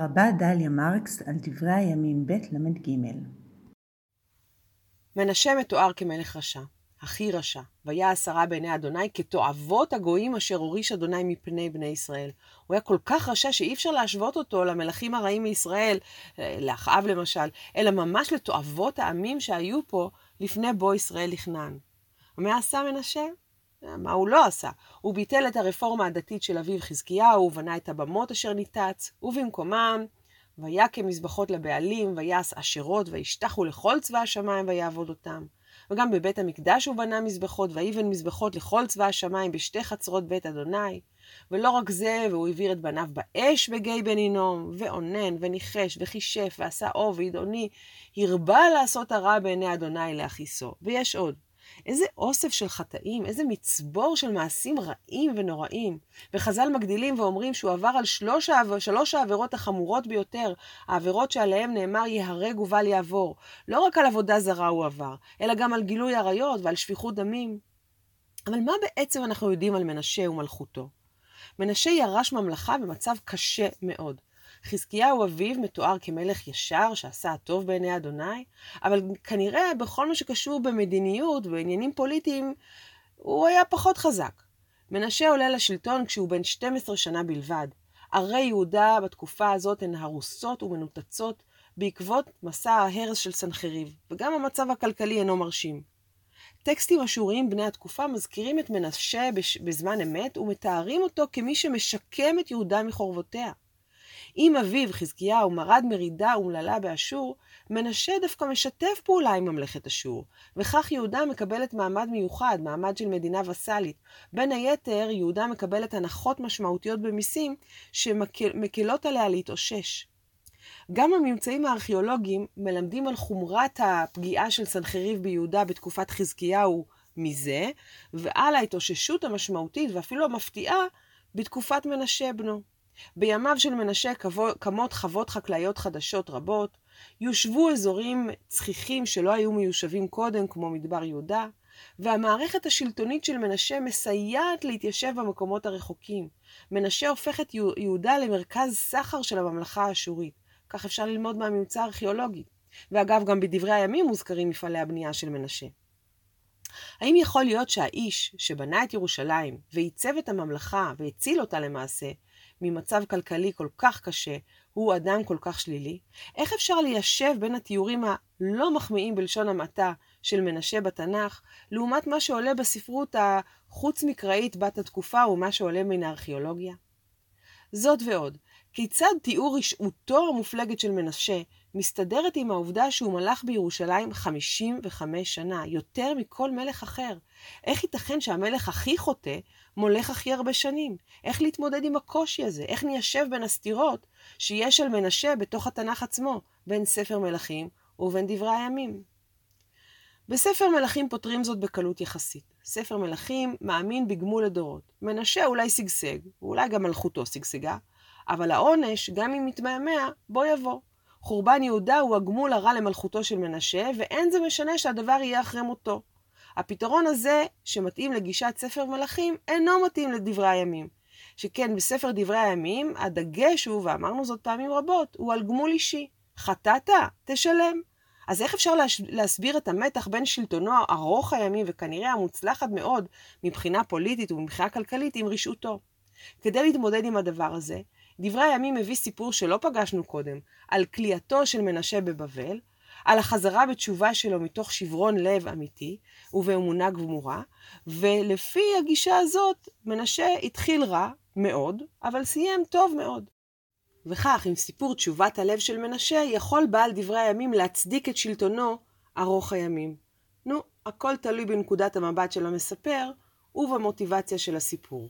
הרבה דליה מרקס על דברי הימים ב' ל"ג מנשה מתואר כמלך רשע, הכי רשע, ויעש הרע בעיני אדוני כתועבות הגויים אשר הוריש אדוני מפני בני ישראל. הוא היה כל כך רשע שאי אפשר להשוות אותו למלכים הרעים מישראל, לאחאב למשל, אלא ממש לתועבות העמים שהיו פה לפני בוא ישראל לכנען. ומה עשה מנשה? מה הוא לא עשה? הוא ביטל את הרפורמה הדתית של אביו חזקיהו, בנה את הבמות אשר ניתץ, ובמקומם ויקם מזבחות לבעלים, ויעש אשרות, וישתחו לכל צבא השמיים ויעבוד אותם. וגם בבית המקדש הוא בנה מזבחות, ויבן מזבחות לכל צבא השמיים בשתי חצרות בית אדוני. ולא רק זה, והוא העביר את בניו באש בגיא בן הינום, ואונן, וניחש, וחישף, ועשה אור וידעוני, הרבה לעשות הרע בעיני אדוני להכיסו. ויש עוד. איזה אוסף של חטאים, איזה מצבור של מעשים רעים ונוראים. וחז"ל מגדילים ואומרים שהוא עבר על שלוש, שלוש העבירות החמורות ביותר, העבירות שעליהן נאמר ייהרג ובל יעבור. לא רק על עבודה זרה הוא עבר, אלא גם על גילוי עריות ועל שפיכות דמים. אבל מה בעצם אנחנו יודעים על מנשה ומלכותו? מנשה ירש ממלכה במצב קשה מאוד. חזקיהו אביו מתואר כמלך ישר שעשה הטוב בעיני אדוני, אבל כנראה בכל מה שקשור במדיניות ובעניינים פוליטיים, הוא היה פחות חזק. מנשה עולה לשלטון כשהוא בן 12 שנה בלבד. ערי יהודה בתקופה הזאת הן הרוסות ומנותצות בעקבות מסע ההרס של סנחריב, וגם המצב הכלכלי אינו מרשים. טקסטים אשוריים בני התקופה מזכירים את מנשה בזמן אמת ומתארים אותו כמי שמשקם את יהודה מחורבותיה. אם אביו, חזקיהו, מרד מרידה אומללה באשור, מנשה דווקא משתף פעולה עם ממלכת אשור, וכך יהודה מקבלת מעמד מיוחד, מעמד של מדינה וסאלית. בין היתר, יהודה מקבלת הנחות משמעותיות במיסים, שמקלות עליה להתאושש. גם הממצאים הארכיאולוגיים מלמדים על חומרת הפגיעה של סנחריב ביהודה בתקופת חזקיהו מזה, ועל ההתאוששות המשמעותית ואפילו המפתיעה בתקופת מנשה בנו. בימיו של מנשה קמות חוות חקלאיות חדשות רבות, יושבו אזורים צחיחים שלא היו מיושבים קודם, כמו מדבר יהודה, והמערכת השלטונית של מנשה מסייעת להתיישב במקומות הרחוקים. מנשה הופך את יהודה למרכז סחר של הממלכה האשורית. כך אפשר ללמוד מהממצא הארכיאולוגי. ואגב, גם בדברי הימים מוזכרים מפעלי הבנייה של מנשה. האם יכול להיות שהאיש שבנה את ירושלים ועיצב את הממלכה והציל אותה למעשה, ממצב כלכלי כל כך קשה, הוא אדם כל כך שלילי? איך אפשר ליישב בין התיאורים הלא מחמיאים בלשון המעטה של מנשה בתנ"ך, לעומת מה שעולה בספרות החוץ-מקראית בת התקופה ומה שעולה מן הארכיאולוגיה? זאת ועוד, כיצד תיאור רשעותו המופלגת של מנשה מסתדרת עם העובדה שהוא מלך בירושלים 55 שנה, יותר מכל מלך אחר. איך ייתכן שהמלך הכי חוטא מולך הכי הרבה שנים? איך להתמודד עם הקושי הזה? איך ניישב בין הסתירות שיש על מנשה בתוך התנ"ך עצמו, בין ספר מלכים ובין דברי הימים? בספר מלכים פותרים זאת בקלות יחסית. ספר מלכים מאמין בגמול לדורות. מנשה אולי שגשג, ואולי גם מלכותו שגשגה, אבל העונש, גם אם מתמהמה, בוא יבוא. חורבן יהודה הוא הגמול הרע למלכותו של מנשה, ואין זה משנה שהדבר יהיה אחרי מותו. הפתרון הזה, שמתאים לגישת ספר מלכים, אינו מתאים לדברי הימים. שכן בספר דברי הימים, הדגש הוא, ואמרנו זאת פעמים רבות, הוא על גמול אישי. חטאת? תשלם. אז איך אפשר להסביר את המתח בין שלטונו ארוך הימים וכנראה המוצלחת מאוד מבחינה פוליטית ומבחינה כלכלית עם רשעותו? כדי להתמודד עם הדבר הזה, דברי הימים מביא סיפור שלא פגשנו קודם, על כליאתו של מנשה בבבל, על החזרה בתשובה שלו מתוך שברון לב אמיתי ובאמונה גמורה, ולפי הגישה הזאת, מנשה התחיל רע מאוד, אבל סיים טוב מאוד. וכך, עם סיפור תשובת הלב של מנשה, יכול בעל דברי הימים להצדיק את שלטונו ארוך הימים. נו, הכל תלוי בנקודת המבט של המספר ובמוטיבציה של הסיפור.